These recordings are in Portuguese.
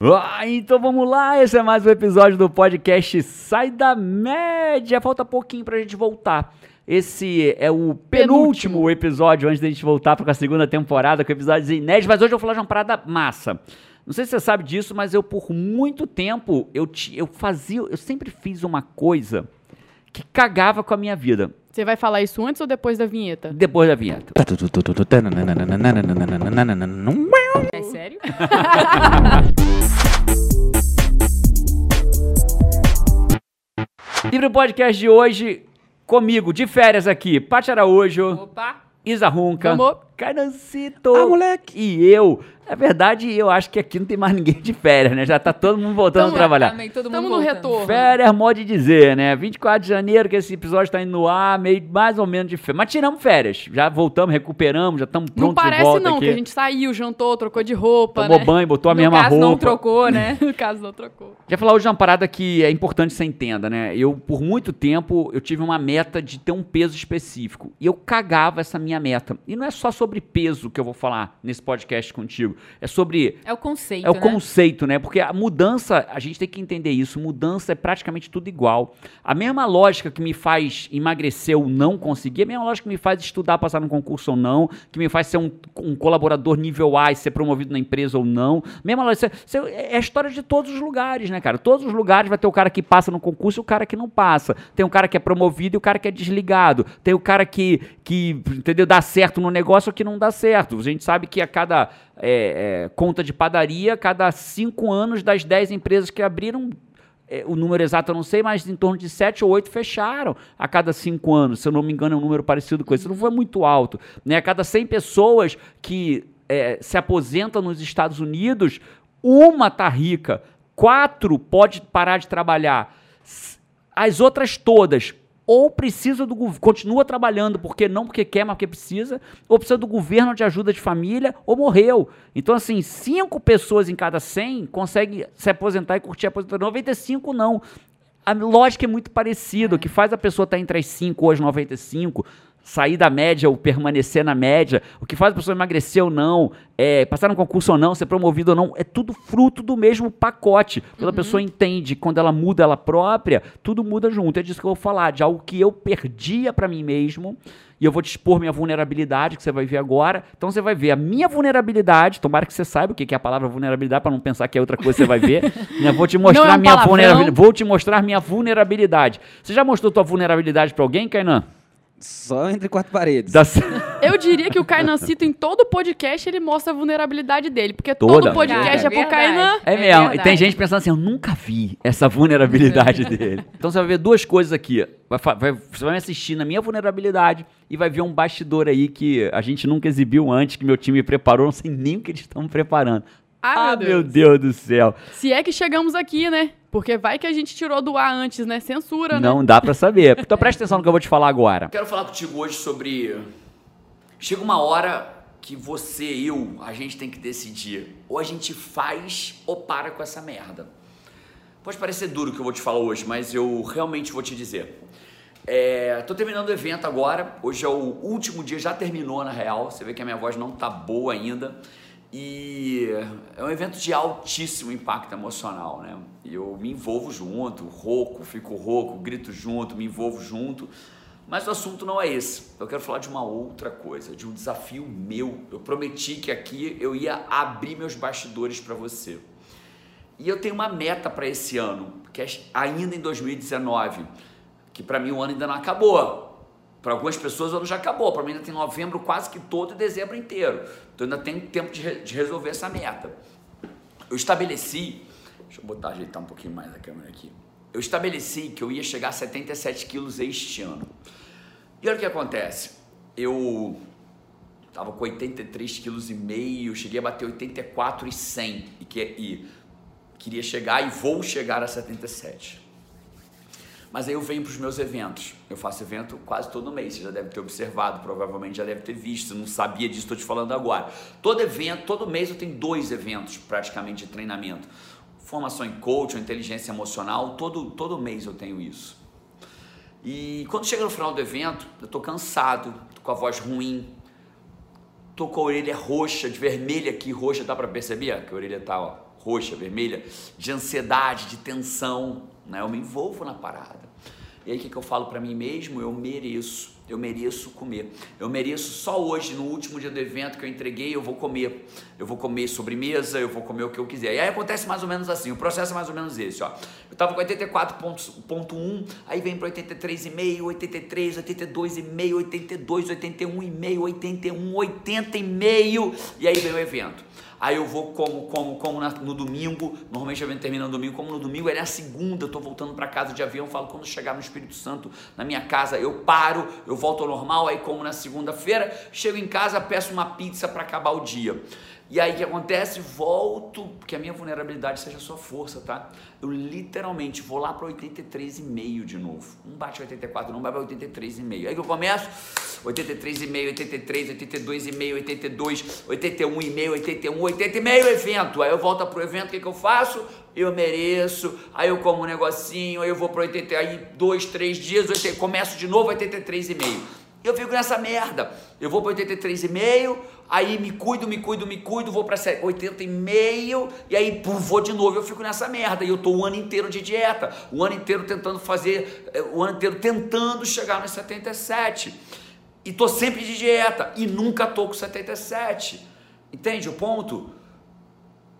Ah, então vamos lá, esse é mais um episódio do podcast Sai da Média. Falta pouquinho pra gente voltar. Esse é o penúltimo, Penúltimo. episódio antes da gente voltar para a segunda temporada com episódios inéditos, mas hoje eu vou falar de uma parada massa. Não sei se você sabe disso, mas eu por muito tempo eu, ti- eu fazia, eu sempre fiz uma coisa que cagava com a minha vida. Você vai falar isso antes ou depois da vinheta? Depois da vinheta. É sério? Livre Podcast de hoje, comigo, de férias aqui, Paty Araújo, Opa! Isa Runca, Vamos. Carnancito Ah, moleque. e eu. Na verdade, eu acho que aqui não tem mais ninguém de férias, né? Já tá todo mundo voltando Tamo- a trabalhar. Também, todo mundo Estamos no voltando. retorno. Férias, modo de dizer, né? 24 de janeiro que esse episódio tá indo no ar, meio mais ou menos de férias. Mas tiramos férias. Já voltamos, recuperamos, já estamos Não prontos de parece volta não, aqui. que a gente saiu, jantou, trocou de roupa, Tomou né? banho, botou a No mesma caso, roupa. não trocou, né? No caso, não trocou. Já falar hoje de uma parada que é importante que você entenda, né? Eu, por muito tempo, eu tive uma meta de ter um peso específico. E eu cagava essa minha meta. E não é só sobre peso que eu vou falar nesse podcast contigo. É sobre É o conceito, É o né? conceito, né? Porque a mudança, a gente tem que entender isso. Mudança é praticamente tudo igual. A mesma lógica que me faz emagrecer ou não conseguir, a mesma lógica que me faz estudar, passar no concurso ou não, que me faz ser um, um colaborador nível A e ser promovido na empresa ou não. Mesma lógica. Você- você- é a história de todos os lugares, né, cara? Todos os lugares vai ter o cara que passa no concurso e o cara que não passa. Tem o cara que é promovido e o cara que é desligado. Tem o cara que, que entendeu, dá certo no negócio que não dá certo. A gente sabe que a cada é, é, conta de padaria, cada cinco anos das dez empresas que abriram, é, o número exato eu não sei, mas em torno de sete ou oito fecharam a cada cinco anos. Se eu não me engano, é um número parecido com esse. Não foi muito alto. Né? A cada 100 pessoas que é, se aposentam nos Estados Unidos, uma tá rica, quatro pode parar de trabalhar. As outras todas ou precisa do governo, continua trabalhando porque não porque quer, mas porque precisa, ou precisa do governo de ajuda de família, ou morreu. Então, assim, cinco pessoas em cada 100 conseguem se aposentar e curtir a aposentadoria. 95 não. A lógica é muito parecida. O que faz a pessoa estar entre as 5 ou as 95, sair da média ou permanecer na média, o que faz a pessoa emagrecer ou não, é, passar no concurso ou não, ser promovido ou não, é tudo fruto do mesmo pacote. Quando a pessoa entende, quando ela muda ela própria, tudo muda junto. É disso que eu vou falar, de algo que eu perdia pra mim mesmo. E eu vou te expor minha vulnerabilidade, que você vai ver agora. Então você vai ver a minha vulnerabilidade. Tomara que você saiba o que é a palavra vulnerabilidade, para não pensar que é outra coisa que você vai ver. né? Vou te mostrar é um minha vulnerabilidade. Vou te mostrar minha vulnerabilidade. Você já mostrou tua vulnerabilidade pra alguém, Kainan? Só entre quatro paredes. Da... Eu diria que o Kainancito, em todo podcast, ele mostra a vulnerabilidade dele. Porque Toda. todo podcast é pro Verdade. Kainan. É É mesmo. E verdade. tem gente pensando assim, eu nunca vi essa vulnerabilidade dele. Então você vai ver duas coisas aqui. Vai vai- você vai me assistir na minha vulnerabilidade e vai ver um bastidor aí que a gente nunca exibiu antes, que meu time preparou, não sei nem o que eles estão preparando. Ah, ah, meu meu Deus. Deus do céu. Se é que chegamos aqui, né? Porque vai que a gente tirou do ar antes, né? Censura, né? Não dá pra saber. Então presta atenção no que eu vou te falar agora. Quero falar contigo hoje sobre. Chega uma hora que você, eu, a gente tem que decidir. Ou a gente faz ou para com essa merda. Pode parecer duro o que eu vou te falar hoje, mas eu realmente vou te dizer. É, tô terminando o evento agora. Hoje é o último dia, já terminou na real. Você vê que a minha voz não tá boa ainda. E é um evento de altíssimo impacto emocional, né? Eu me envolvo junto, rouco, fico rouco, grito junto, me envolvo junto. Mas o assunto não é esse. Eu quero falar de uma outra coisa, de um desafio meu. Eu prometi que aqui eu ia abrir meus bastidores para você. E eu tenho uma meta para esse ano, que é ainda em 2019, que para mim o ano ainda não acabou. Para algumas pessoas o ano já acabou, para mim ainda tem novembro quase que todo e dezembro inteiro. Então ainda tenho tempo de, re- de resolver essa meta. Eu estabeleci, deixa eu botar ajeitar um pouquinho mais a câmera aqui. Eu estabeleci que eu ia chegar a 77 quilos este ano. E olha o que acontece. Eu Tava com 83 quilos e meio, cheguei a bater 84 e 100 e, que, e queria chegar e vou chegar a 77. Mas aí eu venho para os meus eventos. Eu faço evento quase todo mês. Você já deve ter observado, provavelmente já deve ter visto. Não sabia disso, estou te falando agora. Todo evento, todo mês eu tenho dois eventos praticamente de treinamento. Formação em coach, ou inteligência emocional, todo, todo mês eu tenho isso. E quando chega no final do evento, eu tô cansado, tô com a voz ruim, tô com a orelha roxa, de vermelha aqui, roxa, dá pra perceber? Que a orelha tá, ó, roxa, vermelha, de ansiedade, de tensão, né? Eu me envolvo na parada. E aí o que, que eu falo para mim mesmo? Eu mereço eu mereço comer. Eu mereço só hoje, no último dia do evento que eu entreguei, eu vou comer. Eu vou comer sobremesa, eu vou comer o que eu quiser. E aí acontece mais ou menos assim, o processo é mais ou menos esse, ó. Eu tava com 84.1, aí vem para 83,5, 83, 82,5, 82, 81,5, 81, 80,5 e aí vem o evento. Aí eu vou como, como, como no domingo, normalmente o evento termina no domingo, como no domingo, aí na segunda eu tô voltando para casa de avião, falo quando chegar no Espírito Santo, na minha casa, eu paro, eu volto ao normal, aí como na segunda-feira, chego em casa, peço uma pizza para acabar o dia. E aí o que acontece? Volto, porque a minha vulnerabilidade seja a sua força, tá? Eu literalmente vou lá para 83,5 de novo. Não bate 84, não vai para 83,5. Aí que eu começo 83,5, 83, 82,5, 82, 81,5, 81, 80,5 evento. Aí eu volto pro evento, o que, que eu faço? Eu mereço, aí eu como um negocinho, aí eu vou para 80, aí dois, três dias, 80, começo de novo 83,5. Eu fico nessa merda. Eu vou para 83,5, aí me cuido, me cuido, me cuido, vou para 80,5 e aí pum, vou de novo. Eu fico nessa merda e eu tô o ano inteiro de dieta, o ano inteiro tentando fazer, eh, o ano inteiro tentando chegar nos 77. E tô sempre de dieta e nunca tô com 77. Entende o ponto?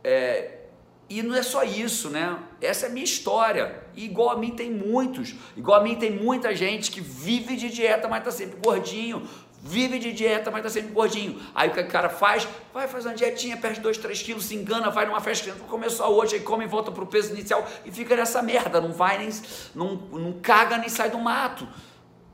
É, e não é só isso, né? Essa é a minha história. E igual a mim tem muitos. Igual a mim tem muita gente que vive de dieta, mas tá sempre gordinho. Vive de dieta, mas tá sempre gordinho. Aí o que o cara faz? Vai fazer uma dietinha, perde 2, 3 quilos, se engana, vai numa festa começou hoje, aí come e volta pro peso inicial e fica nessa merda. Não vai nem. Não, não caga nem sai do mato.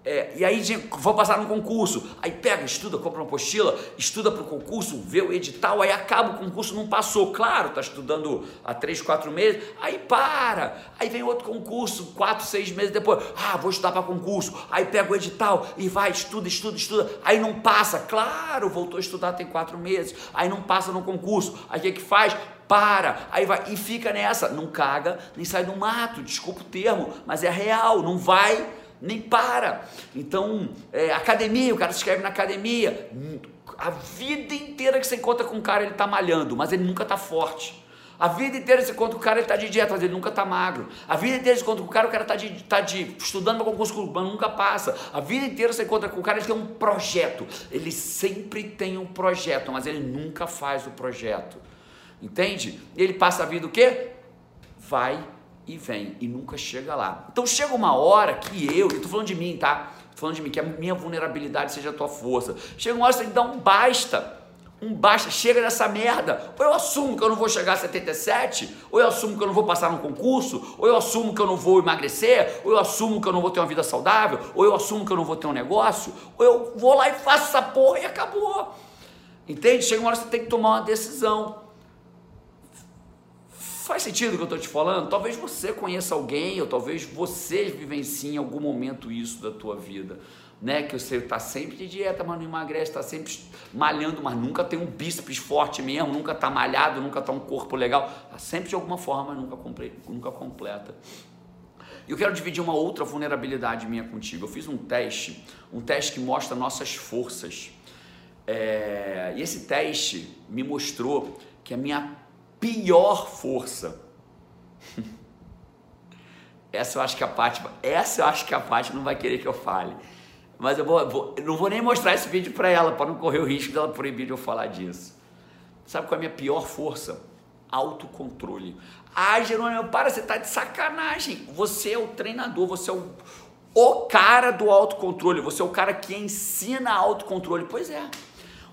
É, e aí vou passar no concurso, aí pega, estuda, compra uma apostila, estuda para o concurso, vê o edital, aí acaba o concurso, não passou, claro, está estudando há três, quatro meses, aí para, aí vem outro concurso, quatro, seis meses depois, ah, vou estudar para concurso, aí pega o edital e vai, estuda, estuda, estuda, aí não passa, claro, voltou a estudar tem quatro meses, aí não passa no concurso, aí o que que faz? para, aí vai e fica nessa, não caga, nem sai do mato, desculpa o termo, mas é real, não vai nem para. Então, é, academia, o cara se inscreve na academia. A vida inteira que você encontra com um cara, ele está malhando, mas ele nunca está forte. A vida inteira você encontra com o cara, ele está de dieta, mas ele nunca está magro. A vida inteira você encontra com o cara, o cara está de, tá de, estudando para concurso mas nunca passa. A vida inteira você encontra com o cara, ele tem um projeto. Ele sempre tem um projeto, mas ele nunca faz o projeto. Entende? Ele passa a vida o quê? Vai e vem e nunca chega lá. Então chega uma hora que eu, eu tô falando de mim, tá? Tô falando de mim, que a minha vulnerabilidade seja a tua força. Chega uma hora que você tem que dar um basta. Um basta, chega dessa merda. Ou eu assumo que eu não vou chegar a 77, ou eu assumo que eu não vou passar num concurso, ou eu assumo que eu não vou emagrecer, ou eu assumo que eu não vou ter uma vida saudável, ou eu assumo que eu não vou ter um negócio, ou eu vou lá e faço essa porra e acabou. Entende? Chega uma hora que você tem que tomar uma decisão. Faz sentido o que eu estou te falando? Talvez você conheça alguém, ou talvez você vivencie em algum momento isso da tua vida. Né? Que você está sempre de dieta, mas não emagrece, está sempre malhando, mas nunca tem um bíceps forte mesmo, nunca está malhado, nunca está um corpo legal. Está sempre de alguma forma, nunca, nunca completa. E eu quero dividir uma outra vulnerabilidade minha contigo. Eu fiz um teste, um teste que mostra nossas forças. É, e esse teste me mostrou que a minha pior força. Essa eu acho que a Paty, essa eu acho que a Paty não vai querer que eu fale. Mas eu vou, vou não vou nem mostrar esse vídeo para ela, para não correr o risco dela proibir de eu falar disso. Sabe qual é a minha pior força? Autocontrole. Ah, Jerônimo, para, você tá de sacanagem. Você é o treinador, você é o, o cara do autocontrole, você é o cara que ensina autocontrole. Pois é.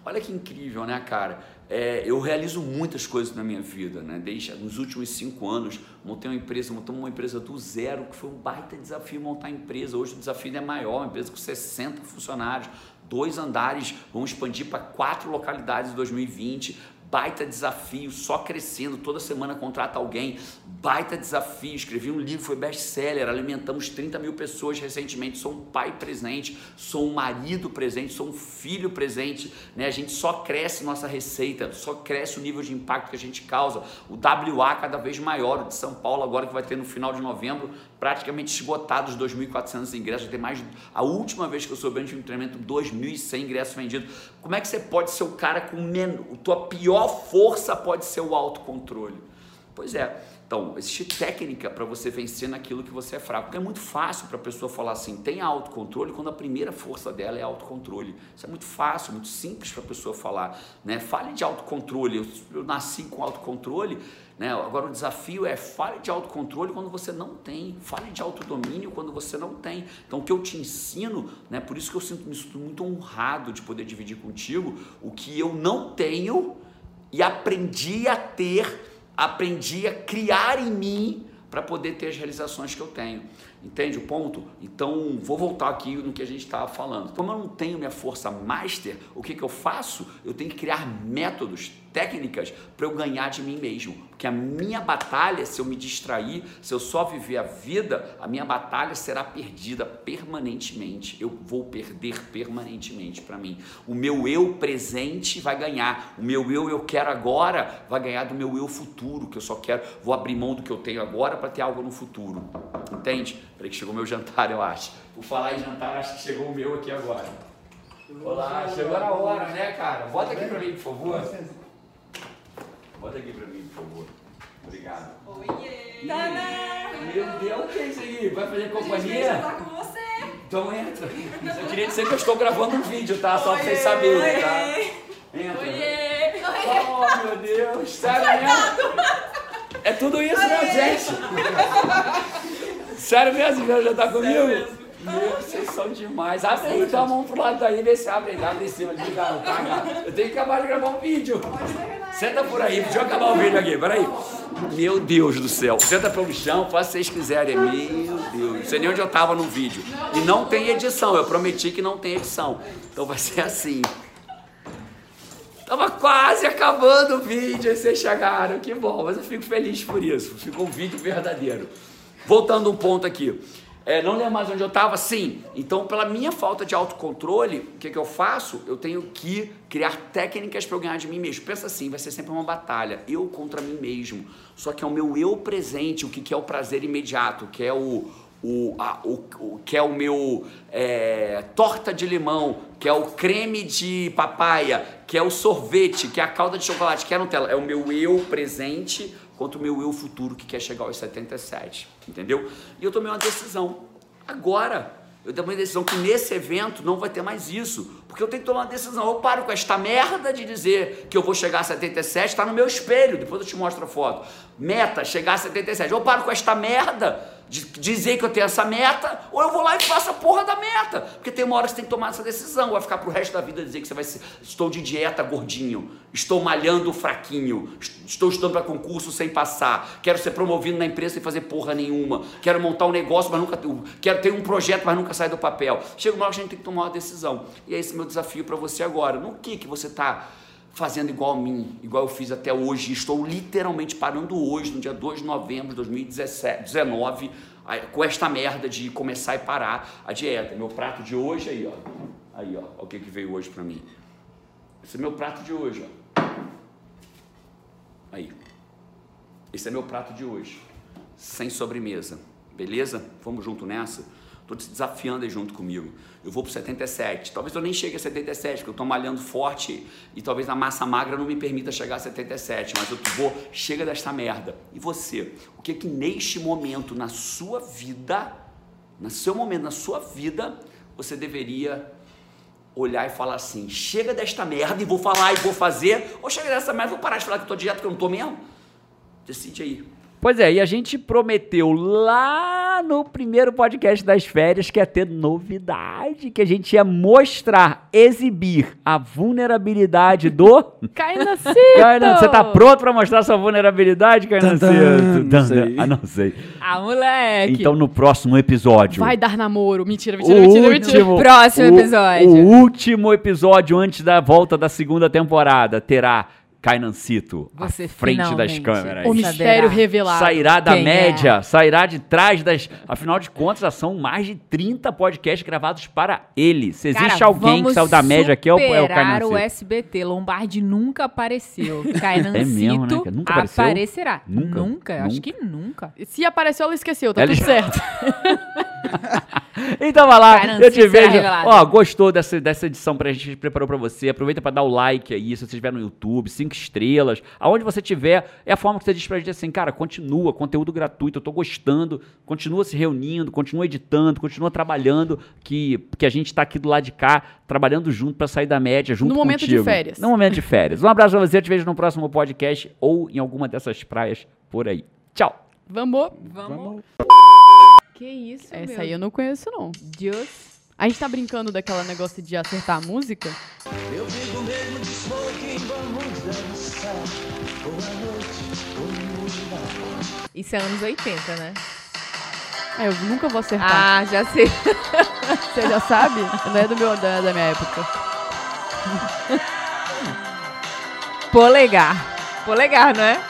Olha que incrível, né, cara? É, eu realizo muitas coisas na minha vida, né? Desde nos últimos cinco anos, montei uma empresa, montamos uma empresa do zero, que foi um baita desafio montar a empresa. Hoje o desafio é maior, uma empresa com 60 funcionários, dois andares, vamos expandir para quatro localidades em 2020 baita desafio, só crescendo, toda semana contrata alguém, baita desafio, escrevi um livro, foi best-seller, alimentamos 30 mil pessoas recentemente, sou um pai presente, sou um marido presente, sou um filho presente, né? a gente só cresce nossa receita, só cresce o nível de impacto que a gente causa, o WA cada vez maior, o de São Paulo agora que vai ter no final de novembro, praticamente esgotados 2.400 ingressos, tem mais, a última vez que eu soube de um treinamento, 2.100 ingressos vendidos, como é que você pode ser o cara com menos, tua pior força pode ser o autocontrole. Pois é. Então, existe técnica para você vencer naquilo que você é fraco. Porque é muito fácil para a pessoa falar assim, tem autocontrole, quando a primeira força dela é autocontrole. Isso é muito fácil, muito simples para a pessoa falar. Né? Fale de autocontrole. Eu, eu nasci com autocontrole, né? agora o desafio é fale de autocontrole quando você não tem. Fale de autodomínio quando você não tem. Então, o que eu te ensino, né? por isso que eu sinto, me sinto muito honrado de poder dividir contigo o que eu não tenho e aprendi a ter aprendi a criar em mim para poder ter as realizações que eu tenho. Entende o ponto? Então, vou voltar aqui no que a gente estava falando. Como eu não tenho minha força master, o que, que eu faço? Eu tenho que criar métodos, técnicas para eu ganhar de mim mesmo. Porque a minha batalha, se eu me distrair, se eu só viver a vida, a minha batalha será perdida permanentemente. Eu vou perder permanentemente para mim. O meu eu presente vai ganhar. O meu eu eu quero agora vai ganhar do meu eu futuro, que eu só quero, vou abrir mão do que eu tenho agora para ter algo no futuro. Entende? Peraí que chegou meu jantar, eu acho. Por falar em jantar, acho que chegou o meu aqui agora. Olá, chegou a hora, né, cara? Bota aqui para mim, por favor. Bota aqui pra mim, por favor. Obrigado. Oiê! Tadã! Meu Deus, o que é isso aí? Vai fazer companhia? tá com você! Então entra. Eu queria dizer que eu estou gravando um vídeo, tá? Só pra vocês saberem, tá? Entra. Oiê! Oh, meu Deus. Sério mesmo? É tudo isso, né, gente? Sério mesmo? Já tá comigo? Meu, vocês são demais. Abre aí, dá a mão pro lado daí, vê se abre aí, abre em cima. Liga, tá, Eu tenho que acabar de gravar um vídeo. Senta por aí, deixa eu acabar o vídeo aqui, peraí. Meu Deus do céu. Senta pelo chão, faz o que vocês quiserem. Meu Deus. Não sei nem onde eu tava no vídeo. E não tem edição, eu prometi que não tem edição. Então vai ser assim. Tava quase acabando o vídeo e vocês chegaram. Que bom, mas eu fico feliz por isso. Ficou um vídeo verdadeiro. Voltando um ponto aqui. É, não lembro mais onde eu estava? Sim. Então, pela minha falta de autocontrole, o que, que eu faço? Eu tenho que criar técnicas para eu ganhar de mim mesmo. Pensa assim, vai ser sempre uma batalha. Eu contra mim mesmo. Só que é o meu eu presente, o que, que é o prazer imediato, que é o, o, a, o, o, que é o meu é, torta de limão, que é o creme de papaya, que é o sorvete, que é a calda de chocolate, que é a Nutella. É o meu eu presente contra o meu eu futuro que quer chegar aos 77, entendeu? E eu tomei uma decisão. Agora, eu tomei uma decisão que nesse evento não vai ter mais isso, porque eu tenho que tomar uma decisão. Eu paro com esta merda de dizer que eu vou chegar a 77, está no meu espelho, depois eu te mostro a foto. Meta, chegar a 77. Eu paro com esta merda de dizer que eu tenho essa meta, ou eu vou lá e faço a porra da Porque tem uma hora que você tem que tomar essa decisão. Vai ficar pro resto da vida dizer que você vai ser. Estou de dieta gordinho, estou malhando fraquinho, estou estudando para concurso sem passar, quero ser promovido na empresa sem fazer porra nenhuma, quero montar um negócio, mas nunca. Quero ter um projeto, mas nunca sai do papel. Chega uma hora que a gente tem que tomar uma decisão. E é esse meu desafio para você agora. No que, que você está fazendo igual a mim, igual eu fiz até hoje. Estou literalmente parando hoje, no dia 2 de novembro de 2019, com esta merda de começar e parar a dieta. Meu prato de hoje aí, ó. Aí, ó, o que, que veio hoje para mim. Esse é meu prato de hoje, ó. Aí. Esse é meu prato de hoje. Sem sobremesa. Beleza? Vamos junto nessa? Estou te desafiando aí junto comigo. Eu vou para 77. Talvez eu nem chegue a 77, porque eu estou malhando forte e talvez a massa magra não me permita chegar a 77. Mas eu vou, chega desta merda. E você? O que é que neste momento na sua vida, no seu momento, na sua vida, você deveria olhar e falar assim: chega desta merda e vou falar e vou fazer, ou chega dessa merda vou parar de falar que eu estou dieta porque eu não estou mesmo? Decide aí. Pois é, e a gente prometeu lá no primeiro podcast das férias que ia ter novidade, que a gente ia mostrar, exibir a vulnerabilidade do. Cainacito! Caina, você tá pronto pra mostrar sua vulnerabilidade, Cainacito? Não sei. Ah, não sei. Ah, moleque! Então no próximo episódio. Vai dar namoro. Mentira, mentira, o mentira, último, mentira. Próximo o, episódio. O último episódio antes da volta da segunda temporada terá Cainancito Você à frente das câmeras. O mistério revelado. Sairá da Quem média, é? sairá de trás das. Afinal de contas, já são mais de 30 podcasts gravados para ele. Se existe Cara, alguém que saiu da média aqui, é o, é o Cainancito. o SBT. Lombardi nunca apareceu. Cainancito É mesmo, né? Nunca apareceu? aparecerá. Nunca? Nunca? Acho Nunca. que nunca. Se apareceu, ela esqueceu, tá Ela tudo certo. Então vai lá, Cara, eu te vejo. revelado. Ó, gostou dessa, dessa edição pra gente preparou pra você? Aproveita pra dar o like aí, se você estiver no YouTube, cinco estrelas. Aonde você tiver, é a forma que você diz pra gente assim, cara, continua, conteúdo gratuito, eu tô gostando, continua se reunindo, continua editando, continua trabalhando, que, que a gente tá aqui do lado de cá, trabalhando junto pra sair da média, junto No momento de contigo. férias. No momento de férias. Um abraço pra você, eu te vejo no próximo podcast ou em alguma dessas praias por aí. Tchau. Vamos. Vamos. Que isso, Essa meu aí eu não conheço, não. Deus. A gente tá brincando daquela negócio de acertar a música. Isso é anos 80, né? É, eu nunca vou acertar. Ah, já sei. Você já sabe? Não é do meu, da, da minha época. Polegar. Polegar, não é?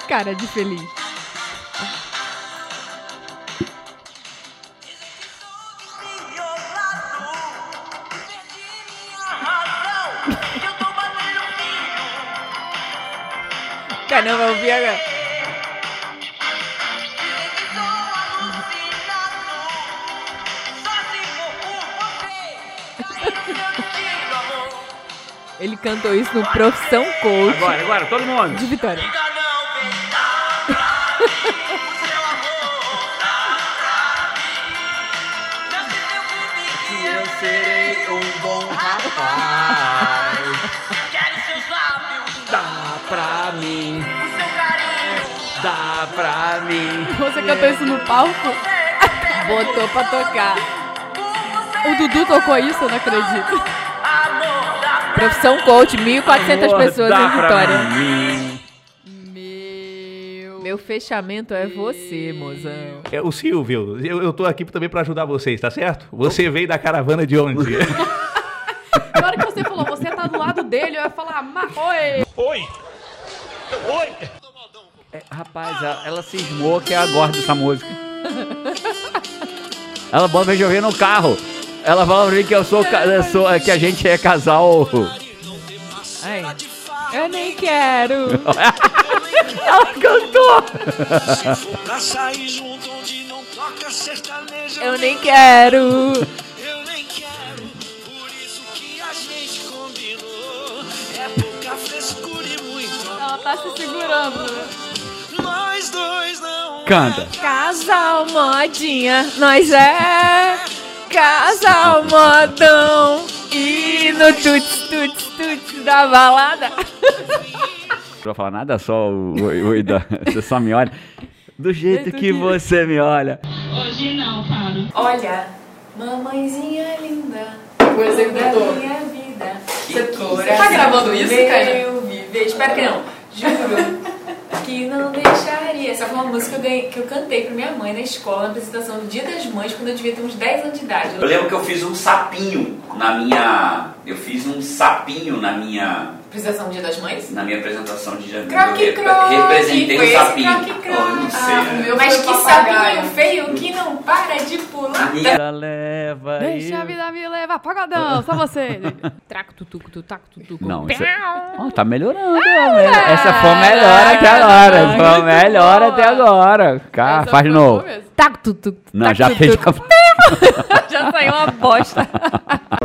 Cara de feliz. Caramba, eu vi agora. Ele cantou isso no Profissão Coach Agora, agora, todo mundo. de Vitória. Eu serei um bom rapaz. Dá pra mim. Dá pra mim. Você cantou isso no palco? Botou pra tocar. O Dudu tocou isso? Eu não acredito. Profissão Coach, 1.400 Amor, pessoas dá em pra Vitória. mim. Meu. Meu fechamento é você, mozão. É o Silvio, eu, eu tô aqui também pra ajudar vocês, tá certo? Você veio da caravana de onde? Na hora que você falou, você tá do lado dele, eu ia falar, "Ma- oi. É, rapaz, ela, ela cismou que é a gorda dessa música. Ela bota pra chover no carro. Ela fala pra mim que eu sou, eu sou que a gente é casal. Ai. Eu nem quero. Ela cantou. Eu nem quero. Tá se segurando. Nós dois não Canta. Casal modinha, nós é casal modão. E no tuts, tuts, tuts da balada. Não vou falar nada, só o, o, o da, você só me olha. Do jeito que você me olha. Olha, mamãezinha linda. O executor. Da minha vida. Você tá gravando isso, cara? Eu viver. Espero que não. Juro que não deixaria. Essa foi uma música que eu, que eu cantei pra minha mãe na escola, na apresentação do Dia das Mães, quando eu devia ter uns 10 anos de idade. Eu lembro que eu fiz um sapinho na minha. Eu fiz um sapinho na minha. Apresentação do Dia das Mães? Na minha apresentação de janeiro. Croque, eu repre- croque, representei o sapinho. croque, Oh, croque. eu não sei. Ah, né? Mas que papagaio. sapinho feio que não para de pular. Minha- leva Deixa a vida me levar. Pagodão, só você. Traco, tutuco, tu, taco, tutuco. Não, isso é... Ó, tá melhorando. ó, Essa foi a melhor até agora. Essa foi a melhor até agora. Cara, Essa faz de novo. Taco, tutuco. Não, já fez. Já saiu uma bosta.